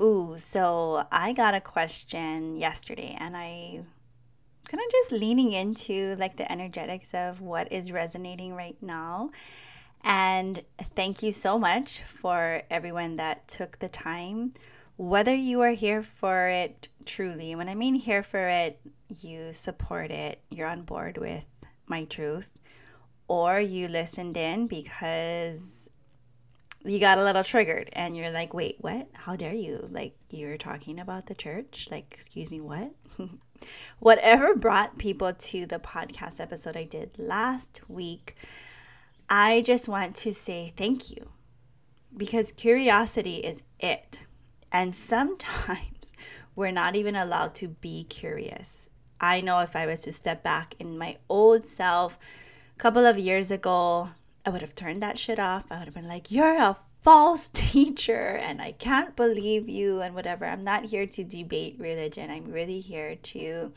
Ooh, so I got a question yesterday and I kind of just leaning into like the energetics of what is resonating right now. And thank you so much for everyone that took the time, whether you are here for it truly. When I mean here for it, you support it, you're on board with my truth, or you listened in because you got a little triggered and you're like, wait, what? How dare you? Like, you're talking about the church? Like, excuse me, what? Whatever brought people to the podcast episode I did last week, I just want to say thank you because curiosity is it. And sometimes we're not even allowed to be curious. I know if I was to step back in my old self a couple of years ago, I would have turned that shit off. I would have been like, You're a false teacher and I can't believe you and whatever. I'm not here to debate religion. I'm really here to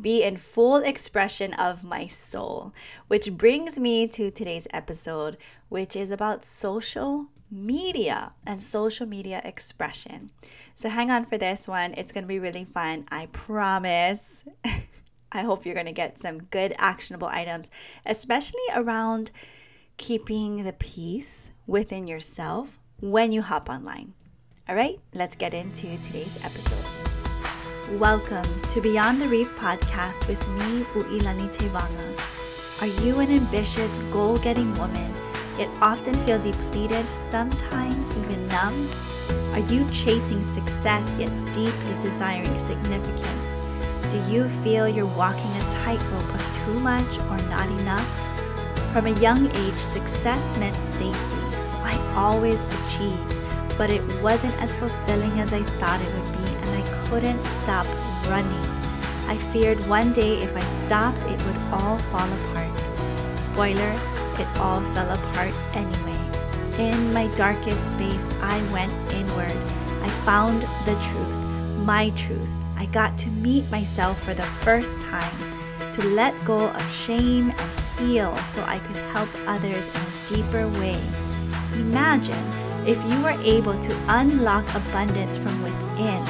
be in full expression of my soul. Which brings me to today's episode, which is about social media and social media expression. So hang on for this one. It's going to be really fun. I promise. I hope you're going to get some good actionable items, especially around keeping the peace within yourself when you hop online. All right, let's get into today's episode. Welcome to Beyond the Reef podcast with me, Uilani Tevanga. Are you an ambitious, goal getting woman, yet often feel depleted, sometimes even numb? Are you chasing success, yet deeply desiring significance? Do you feel you're walking a tightrope of too much or not enough? From a young age, success meant safety, so I always achieved, but it wasn't as fulfilling as I thought it would be, and I couldn't stop running. I feared one day if I stopped, it would all fall apart. Spoiler, it all fell apart anyway. In my darkest space, I went inward. I found the truth, my truth. I got to meet myself for the first time, to let go of shame and so I could help others in a deeper way. Imagine if you were able to unlock abundance from within,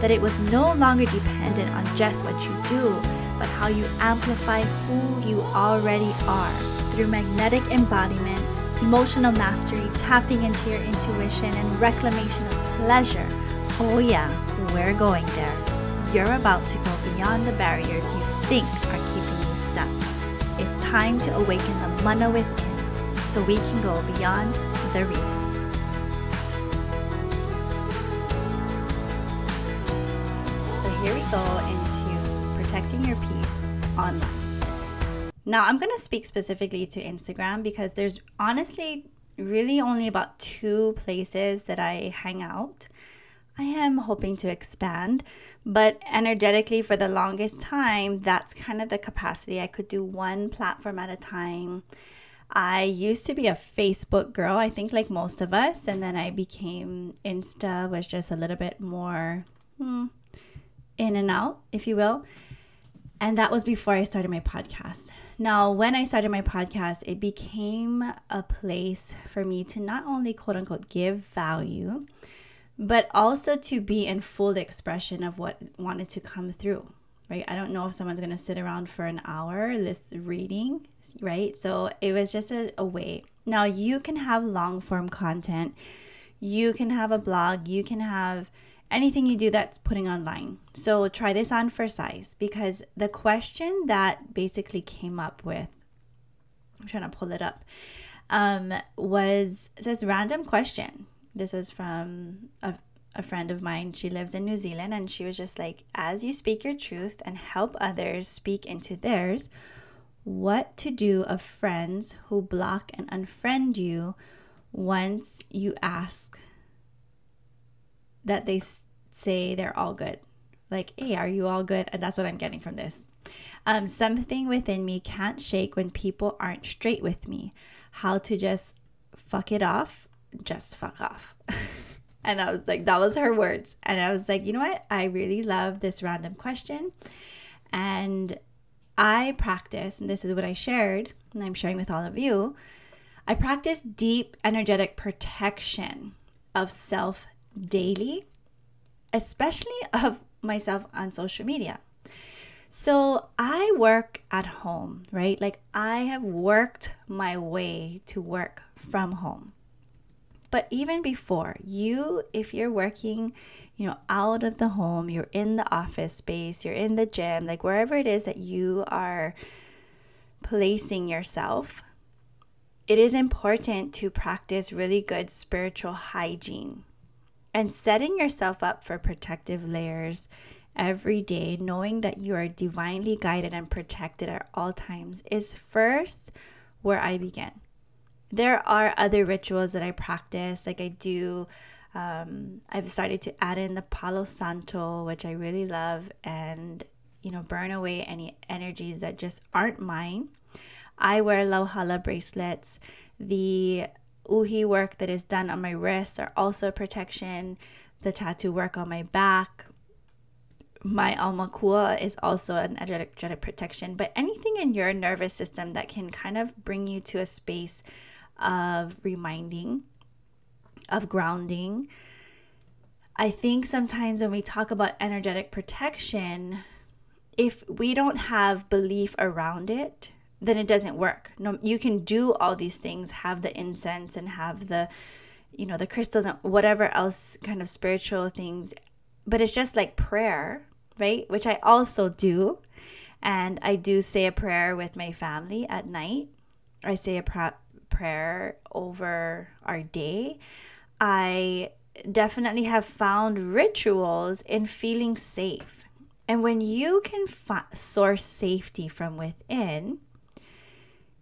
that it was no longer dependent on just what you do, but how you amplify who you already are through magnetic embodiment, emotional mastery, tapping into your intuition, and reclamation of pleasure. Oh, yeah, we're going there. You're about to go beyond the barriers you think It's time to awaken the mana within so we can go beyond the reef. So here we go into protecting your peace online. Now, I'm going to speak specifically to Instagram because there's honestly really only about two places that I hang out. I am hoping to expand, but energetically, for the longest time, that's kind of the capacity. I could do one platform at a time. I used to be a Facebook girl, I think, like most of us, and then I became Insta, was just a little bit more hmm, in and out, if you will. And that was before I started my podcast. Now, when I started my podcast, it became a place for me to not only quote unquote give value, but also to be in full expression of what wanted to come through right? I don't know if someone's going to sit around for an hour this reading right? So it was just a, a way. Now you can have long form content. You can have a blog. You can have anything you do that's putting online. So try this on for size because the question that basically came up with i'm trying to pull it up um, was says random question this is from a, a friend of mine. She lives in New Zealand, and she was just like, as you speak your truth and help others speak into theirs, what to do of friends who block and unfriend you once you ask that they say they're all good. Like, hey, are you all good? And that's what I'm getting from this. Um, something within me can't shake when people aren't straight with me. How to just fuck it off just fuck off. and I was like, that was her words. And I was like, you know what? I really love this random question. And I practice, and this is what I shared, and I'm sharing with all of you. I practice deep energetic protection of self daily especially of myself on social media. So I work at home, right? Like I have worked my way to work from home. But even before, you, if you're working, you know, out of the home, you're in the office space, you're in the gym, like wherever it is that you are placing yourself, it is important to practice really good spiritual hygiene and setting yourself up for protective layers every day, knowing that you are divinely guided and protected at all times, is first where I begin. There are other rituals that I practice, like I do. Um, I've started to add in the Palo Santo, which I really love, and you know, burn away any energies that just aren't mine. I wear Lauhala bracelets. The uhi work that is done on my wrists are also protection. The tattoo work on my back, my aumakua is also an energetic protection, but anything in your nervous system that can kind of bring you to a space of reminding, of grounding. I think sometimes when we talk about energetic protection, if we don't have belief around it, then it doesn't work. No, you can do all these things, have the incense and have the, you know, the crystals and whatever else kind of spiritual things, but it's just like prayer right? Which I also do. And I do say a prayer with my family at night. I say a pra- prayer over our day. I definitely have found rituals in feeling safe. And when you can fa- source safety from within,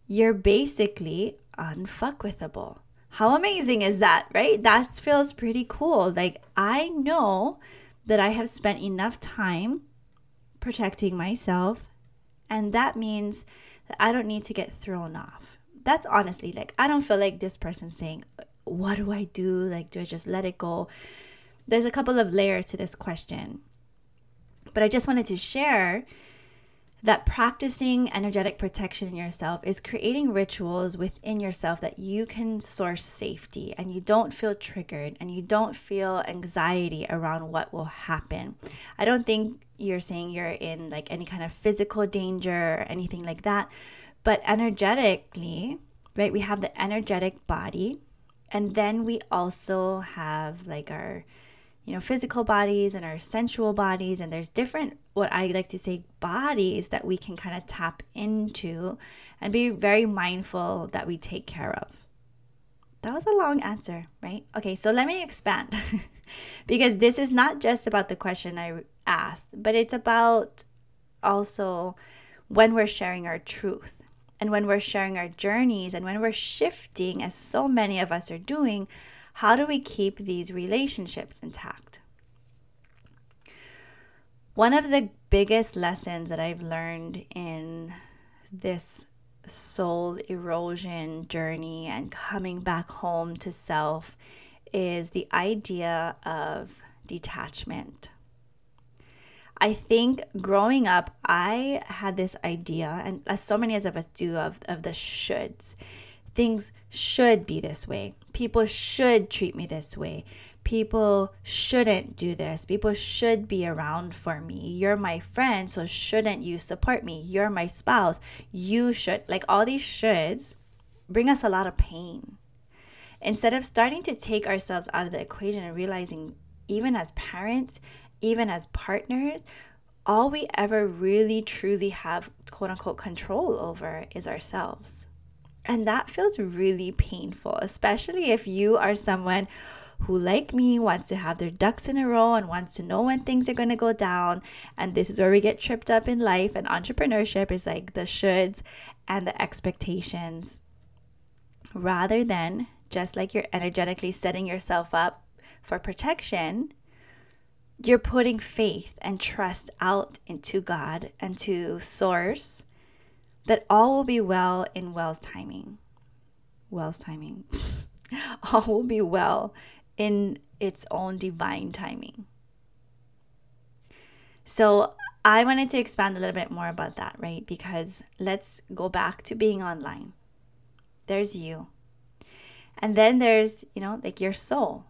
you're basically unfuckwithable. How amazing is that, right? That feels pretty cool. Like, I know that I have spent enough time protecting myself, and that means that I don't need to get thrown off. That's honestly like, I don't feel like this person saying, What do I do? Like, do I just let it go? There's a couple of layers to this question. But I just wanted to share that practicing energetic protection in yourself is creating rituals within yourself that you can source safety and you don't feel triggered and you don't feel anxiety around what will happen. I don't think you're saying you're in like any kind of physical danger or anything like that, but energetically, right? We have the energetic body and then we also have like our you know physical bodies and our sensual bodies and there's different what i like to say bodies that we can kind of tap into and be very mindful that we take care of. That was a long answer right? Okay so let me expand. Because this is not just about the question i asked but it's about also when we're sharing our truth and when we're sharing our journeys and when we're shifting as so many of us are doing how do we keep these relationships intact? One of the biggest lessons that I've learned in this soul erosion journey and coming back home to self is the idea of detachment. I think growing up, I had this idea, and as so many of us do, of, of the shoulds things should be this way. People should treat me this way. People shouldn't do this. People should be around for me. You're my friend, so shouldn't you support me? You're my spouse. You should. Like all these shoulds bring us a lot of pain. Instead of starting to take ourselves out of the equation and realizing, even as parents, even as partners, all we ever really truly have quote unquote control over is ourselves. And that feels really painful, especially if you are someone who, like me, wants to have their ducks in a row and wants to know when things are going to go down. And this is where we get tripped up in life. And entrepreneurship is like the shoulds and the expectations rather than just like you're energetically setting yourself up for protection. You're putting faith and trust out into God and to Source that all will be well in Well's timing. Well's timing. all will be well in its own divine timing. So, I wanted to expand a little bit more about that, right? Because let's go back to being online. There's you. And then there's, you know, like your soul.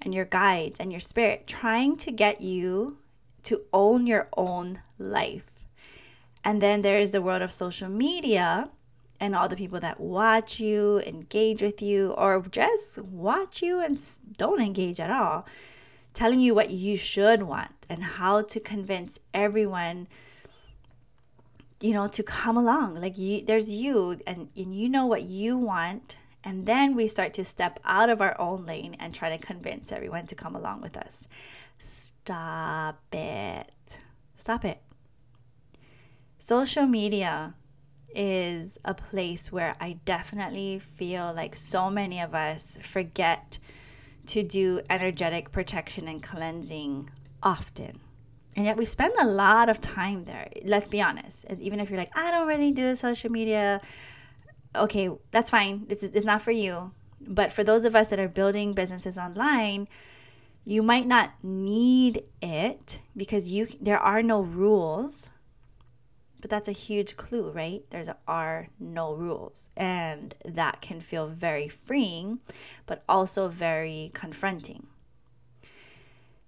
And your guides and your spirit trying to get you to own your own life. And then there is the world of social media and all the people that watch you, engage with you, or just watch you and don't engage at all, telling you what you should want and how to convince everyone you know to come along like you there's you and, and you know what you want and then we start to step out of our own lane and try to convince everyone to come along with us. Stop it. Stop it. Social media is a place where I definitely feel like so many of us forget to do energetic protection and cleansing often. And yet we spend a lot of time there. Let's be honest. Even if you're like, I don't really do social media, okay, that's fine. It's, it's not for you. But for those of us that are building businesses online, you might not need it because you there are no rules. But that's a huge clue, right? There's are no rules. And that can feel very freeing, but also very confronting.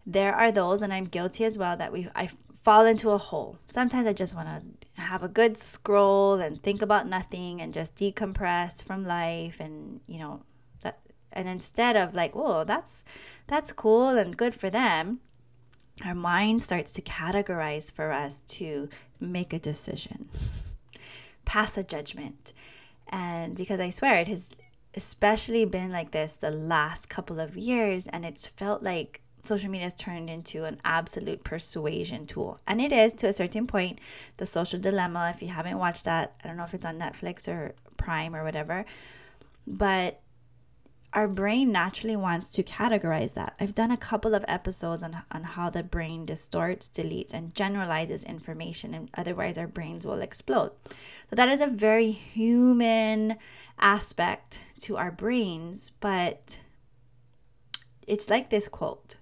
There are those, and I'm guilty as well, that we I fall into a hole. Sometimes I just want to have a good scroll and think about nothing and just decompress from life and, you know, that and instead of like, "Whoa, that's that's cool and good for them." Our mind starts to categorize for us to make a decision, pass a judgment. And because I swear it has especially been like this the last couple of years and it's felt like social media has turned into an absolute persuasion tool. And it is to a certain point. The Social Dilemma, if you haven't watched that, I don't know if it's on Netflix or Prime or whatever, but our brain naturally wants to categorize that. I've done a couple of episodes on, on how the brain distorts, deletes, and generalizes information, and otherwise our brains will explode. So, that is a very human aspect to our brains, but it's like this quote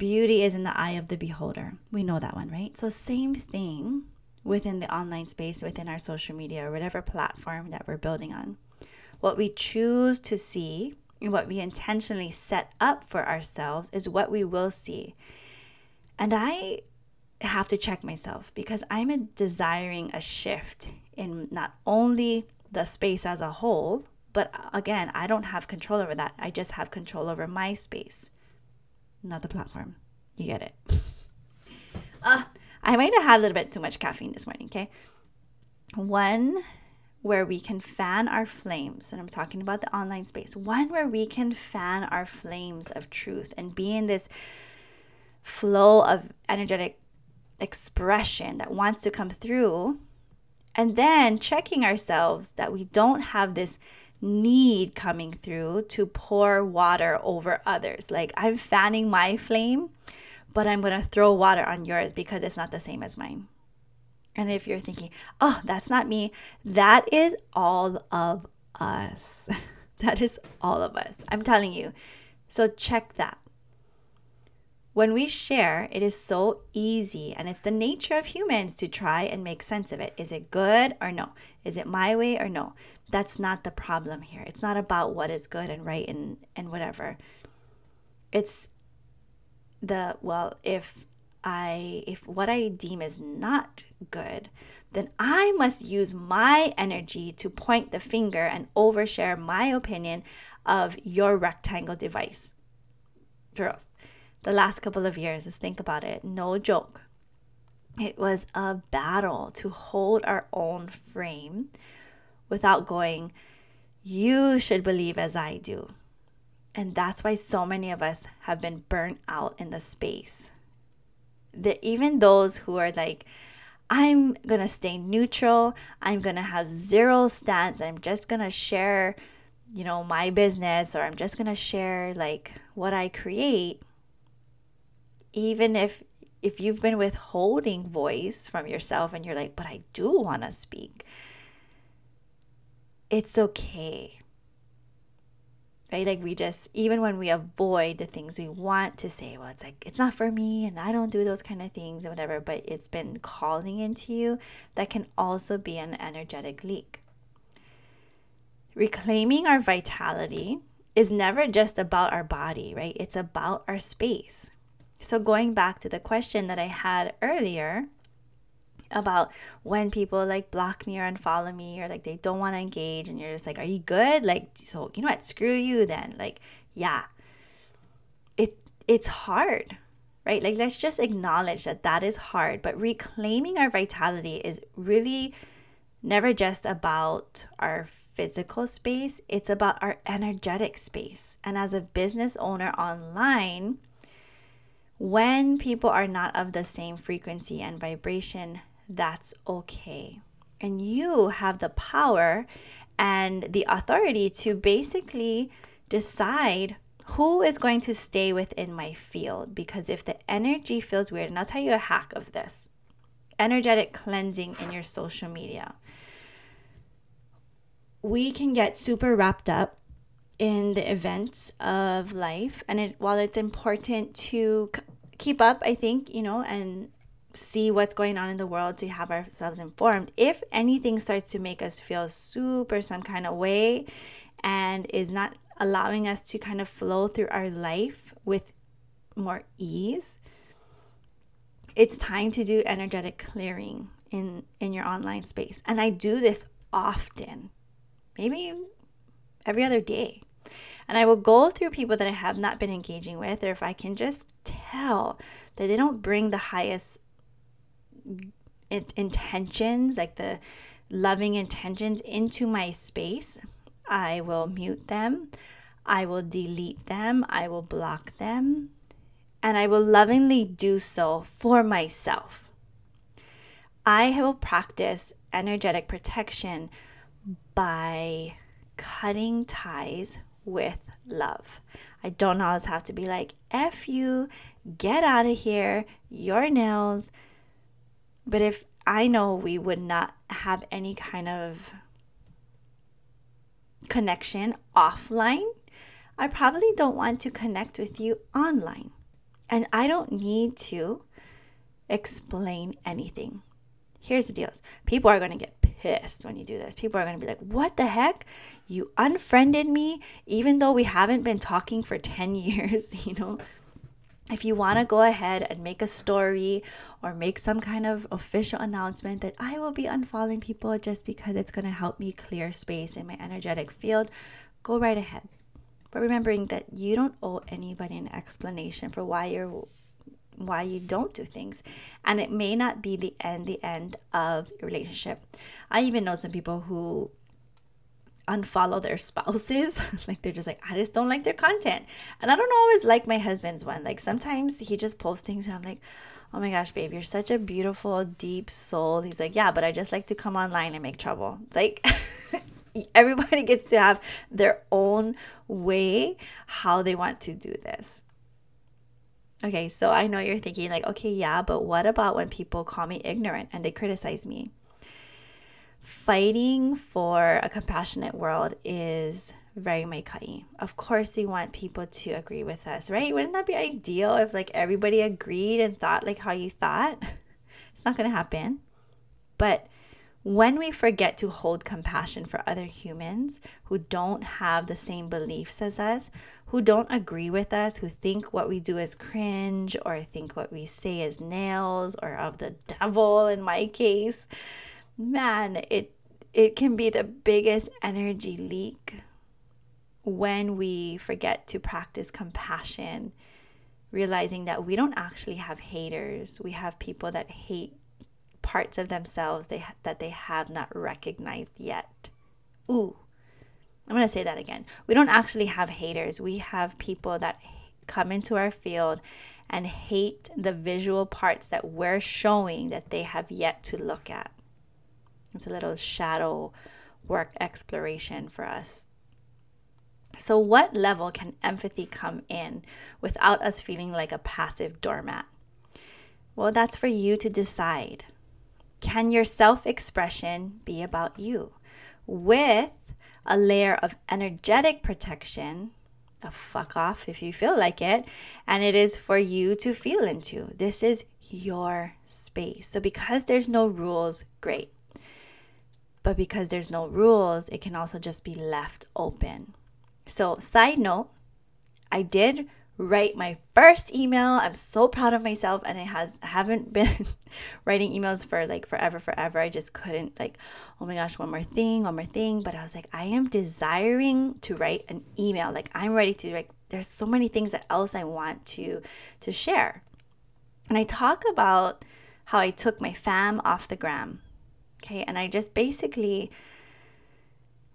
Beauty is in the eye of the beholder. We know that one, right? So, same thing within the online space, within our social media or whatever platform that we're building on. What we choose to see and what we intentionally set up for ourselves is what we will see. And I have to check myself because I'm desiring a shift in not only the space as a whole, but again, I don't have control over that. I just have control over my space not the platform. You get it. uh, I might have had a little bit too much caffeine this morning, okay? One where we can fan our flames, and I'm talking about the online space, one where we can fan our flames of truth and be in this flow of energetic expression that wants to come through, and then checking ourselves that we don't have this need coming through to pour water over others. Like I'm fanning my flame, but I'm going to throw water on yours because it's not the same as mine. And if you're thinking, oh, that's not me, that is all of us. that is all of us. I'm telling you. So check that. When we share, it is so easy, and it's the nature of humans to try and make sense of it. Is it good or no? Is it my way or no? That's not the problem here. It's not about what is good and right and, and whatever. It's the, well, if I, if what I deem is not good, then I must use my energy to point the finger and overshare my opinion of your rectangle device. Girls, the last couple of years, let's think about it. No joke. It was a battle to hold our own frame without going, you should believe as I do. And that's why so many of us have been burnt out in the space. That even those who are like, I'm gonna stay neutral, I'm gonna have zero stance, I'm just gonna share, you know, my business, or I'm just gonna share like what I create. Even if if you've been withholding voice from yourself and you're like, but I do wanna speak it's okay. Right? Like we just, even when we avoid the things we want to say, well, it's like, it's not for me and I don't do those kind of things and whatever, but it's been calling into you, that can also be an energetic leak. Reclaiming our vitality is never just about our body, right? It's about our space. So, going back to the question that I had earlier about when people like block me or unfollow me or like they don't want to engage, and you're just like, Are you good? Like, so you know what? Screw you then. Like, yeah. It, it's hard, right? Like, let's just acknowledge that that is hard, but reclaiming our vitality is really never just about our physical space, it's about our energetic space. And as a business owner online, when people are not of the same frequency and vibration, that's okay. And you have the power and the authority to basically decide who is going to stay within my field. Because if the energy feels weird, and I'll tell you a hack of this energetic cleansing in your social media we can get super wrapped up in the events of life and it while it's important to c- keep up i think you know and see what's going on in the world to have ourselves informed if anything starts to make us feel super some kind of way and is not allowing us to kind of flow through our life with more ease it's time to do energetic clearing in in your online space and i do this often maybe every other day. And I will go through people that I have not been engaging with, or if I can just tell that they don't bring the highest intentions, like the loving intentions, into my space, I will mute them. I will delete them. I will block them. And I will lovingly do so for myself. I will practice energetic protection by cutting ties with love. I don't always have to be like, F you, get out of here, your nails. But if I know we would not have any kind of connection offline, I probably don't want to connect with you online. And I don't need to explain anything. Here's the deals people are going to get pissed when you do this. People are going to be like, What the heck? You unfriended me, even though we haven't been talking for 10 years, you know? If you want to go ahead and make a story or make some kind of official announcement that I will be unfollowing people just because it's going to help me clear space in my energetic field, go right ahead. But remembering that you don't owe anybody an explanation for why you're why you don't do things and it may not be the end the end of your relationship i even know some people who unfollow their spouses. Like they're just like i just don't like their content. And i don't always like my husband's one. Like sometimes he just posts things and i'm like oh my gosh babe you're such a beautiful deep soul. He's like yeah but i just like to come online and make trouble. It's like everybody gets to have their own way how they want to do this. Okay, so I know you're thinking, like, okay, yeah, but what about when people call me ignorant and they criticize me? Fighting for a compassionate world is very maikai. Of course, we want people to agree with us, right? Wouldn't that be ideal if like everybody agreed and thought like how you thought? It's not gonna happen. But when we forget to hold compassion for other humans who don't have the same beliefs as us, who don't agree with us, who think what we do is cringe or think what we say is nails or of the devil in my case, man, it it can be the biggest energy leak when we forget to practice compassion, realizing that we don't actually have haters. We have people that hate parts of themselves they, that they have not recognized yet. Ooh, I'm going to say that again. We don't actually have haters. We have people that come into our field and hate the visual parts that we're showing that they have yet to look at. It's a little shadow work exploration for us. So, what level can empathy come in without us feeling like a passive doormat? Well, that's for you to decide. Can your self expression be about you with a layer of energetic protection? A fuck off if you feel like it, and it is for you to feel into. This is your space. So, because there's no rules, great. But because there's no rules, it can also just be left open. So, side note, I did write my first email. I'm so proud of myself and it has I haven't been writing emails for like forever forever. I just couldn't like oh my gosh, one more thing, one more thing, but I was like I am desiring to write an email. Like I'm ready to like there's so many things that else I want to to share. And I talk about how I took my fam off the gram. Okay? And I just basically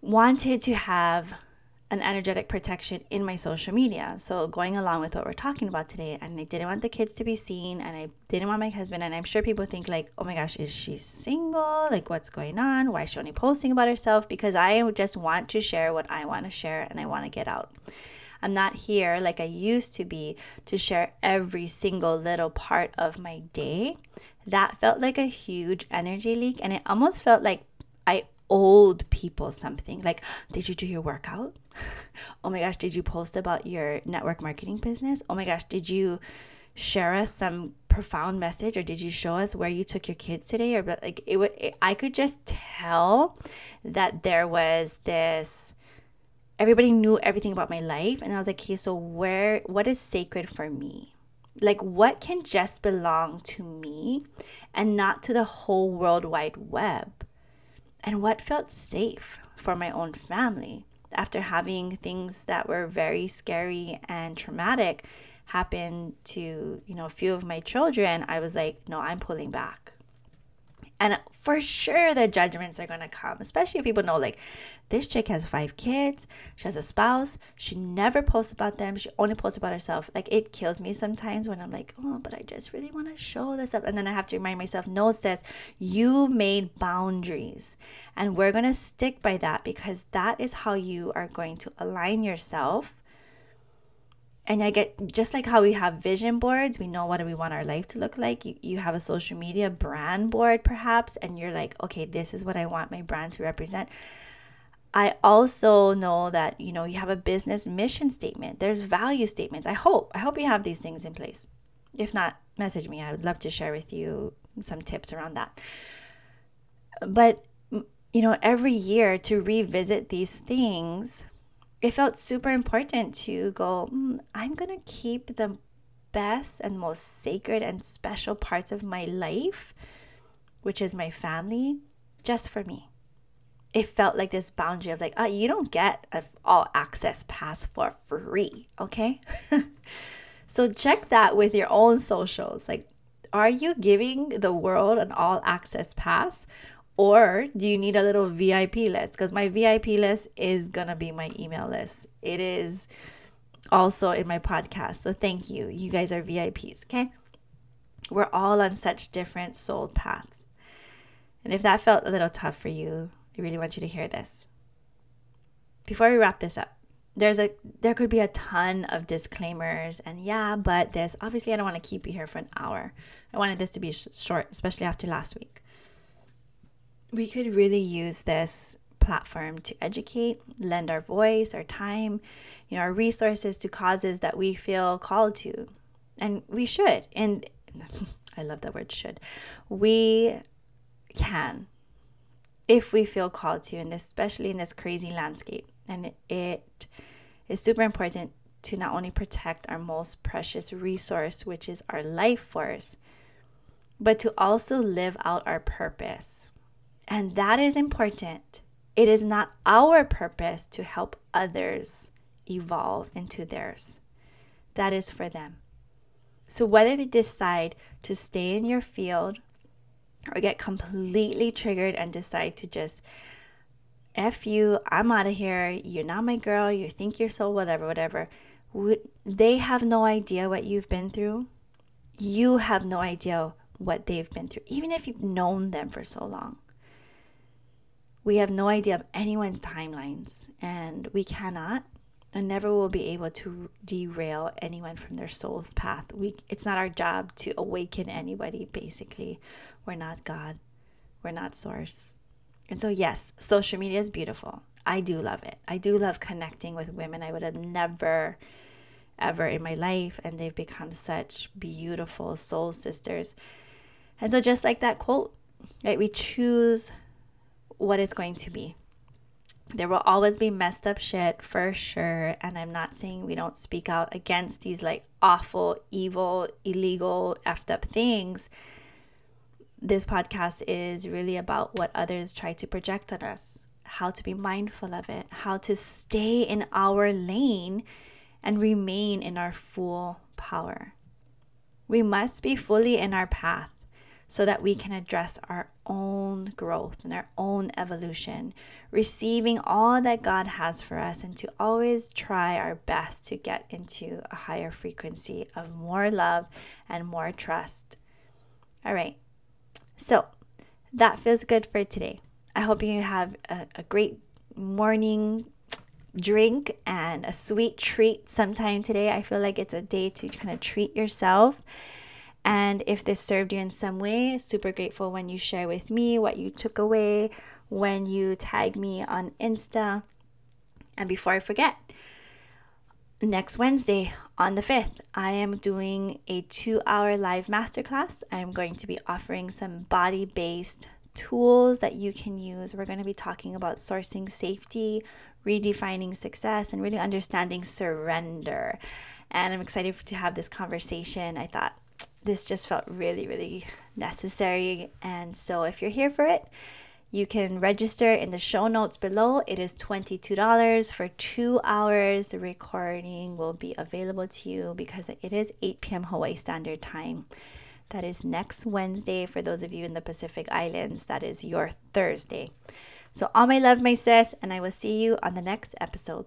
wanted to have an energetic protection in my social media. So, going along with what we're talking about today, and I didn't want the kids to be seen, and I didn't want my husband. And I'm sure people think, like, oh my gosh, is she single? Like, what's going on? Why is she only posting about herself? Because I just want to share what I want to share and I want to get out. I'm not here like I used to be to share every single little part of my day. That felt like a huge energy leak, and it almost felt like I owed people something. Like, did you do your workout? oh my gosh, did you post about your network marketing business? Oh my gosh, did you share us some profound message or did you show us where you took your kids today or like it would it, I could just tell that there was this everybody knew everything about my life and I was like, "Okay, so where what is sacred for me?" Like what can just belong to me and not to the whole world wide web? And what felt safe for my own family? after having things that were very scary and traumatic happen to, you know, a few of my children, I was like, no, I'm pulling back. And for sure, the judgments are going to come, especially if people know, like, this chick has five kids, she has a spouse, she never posts about them, she only posts about herself. Like, it kills me sometimes when I'm like, oh, but I just really want to show this up. And then I have to remind myself, no, sis, you made boundaries. And we're going to stick by that because that is how you are going to align yourself and I get just like how we have vision boards, we know what we want our life to look like. You, you have a social media brand board, perhaps, and you're like, okay, this is what I want my brand to represent. I also know that you know you have a business mission statement. There's value statements. I hope I hope you have these things in place. If not, message me. I would love to share with you some tips around that. But you know, every year to revisit these things it felt super important to go, mm, I'm going to keep the best and most sacred and special parts of my life, which is my family, just for me. It felt like this boundary of like, oh, you don't get an all access pass for free, okay? so check that with your own socials. Like, are you giving the world an all access pass or do you need a little VIP list? Because my VIP list is going to be my email list. It is also in my podcast. So thank you. You guys are VIPs, okay? We're all on such different soul paths. And if that felt a little tough for you, I really want you to hear this. Before we wrap this up, there's a there could be a ton of disclaimers and yeah, but this obviously I don't want to keep you here for an hour. I wanted this to be sh- short, especially after last week we could really use this platform to educate, lend our voice, our time, you know, our resources to causes that we feel called to. And we should. And I love that word should. We can if we feel called to, and especially in this crazy landscape. And it is super important to not only protect our most precious resource, which is our life force, but to also live out our purpose. And that is important. It is not our purpose to help others evolve into theirs. That is for them. So, whether they decide to stay in your field or get completely triggered and decide to just F you, I'm out of here, you're not my girl, you think you're so whatever, whatever, they have no idea what you've been through. You have no idea what they've been through, even if you've known them for so long. We have no idea of anyone's timelines, and we cannot and never will be able to derail anyone from their soul's path. We, it's not our job to awaken anybody, basically. We're not God, we're not Source. And so, yes, social media is beautiful. I do love it. I do love connecting with women I would have never, ever in my life, and they've become such beautiful soul sisters. And so, just like that quote, right, we choose what it's going to be. There will always be messed up shit for sure. And I'm not saying we don't speak out against these like awful, evil, illegal, effed up things. This podcast is really about what others try to project on us, how to be mindful of it, how to stay in our lane and remain in our full power. We must be fully in our path so that we can address our own growth and our own evolution, receiving all that God has for us, and to always try our best to get into a higher frequency of more love and more trust. All right, so that feels good for today. I hope you have a, a great morning drink and a sweet treat sometime today. I feel like it's a day to kind of treat yourself and if this served you in some way, super grateful when you share with me what you took away, when you tag me on Insta. And before I forget, next Wednesday on the 5th, I am doing a two hour live masterclass. I'm going to be offering some body based tools that you can use. We're going to be talking about sourcing safety, redefining success, and really understanding surrender. And I'm excited to have this conversation. I thought this just felt really, really necessary. And so if you're here for it, you can register in the show notes below. It is $22 for two hours. The recording will be available to you because it is 8 p.m. Hawaii Standard Time. That is next Wednesday for those of you in the Pacific Islands. That is your Thursday. So, all my love, my sis, and I will see you on the next episode.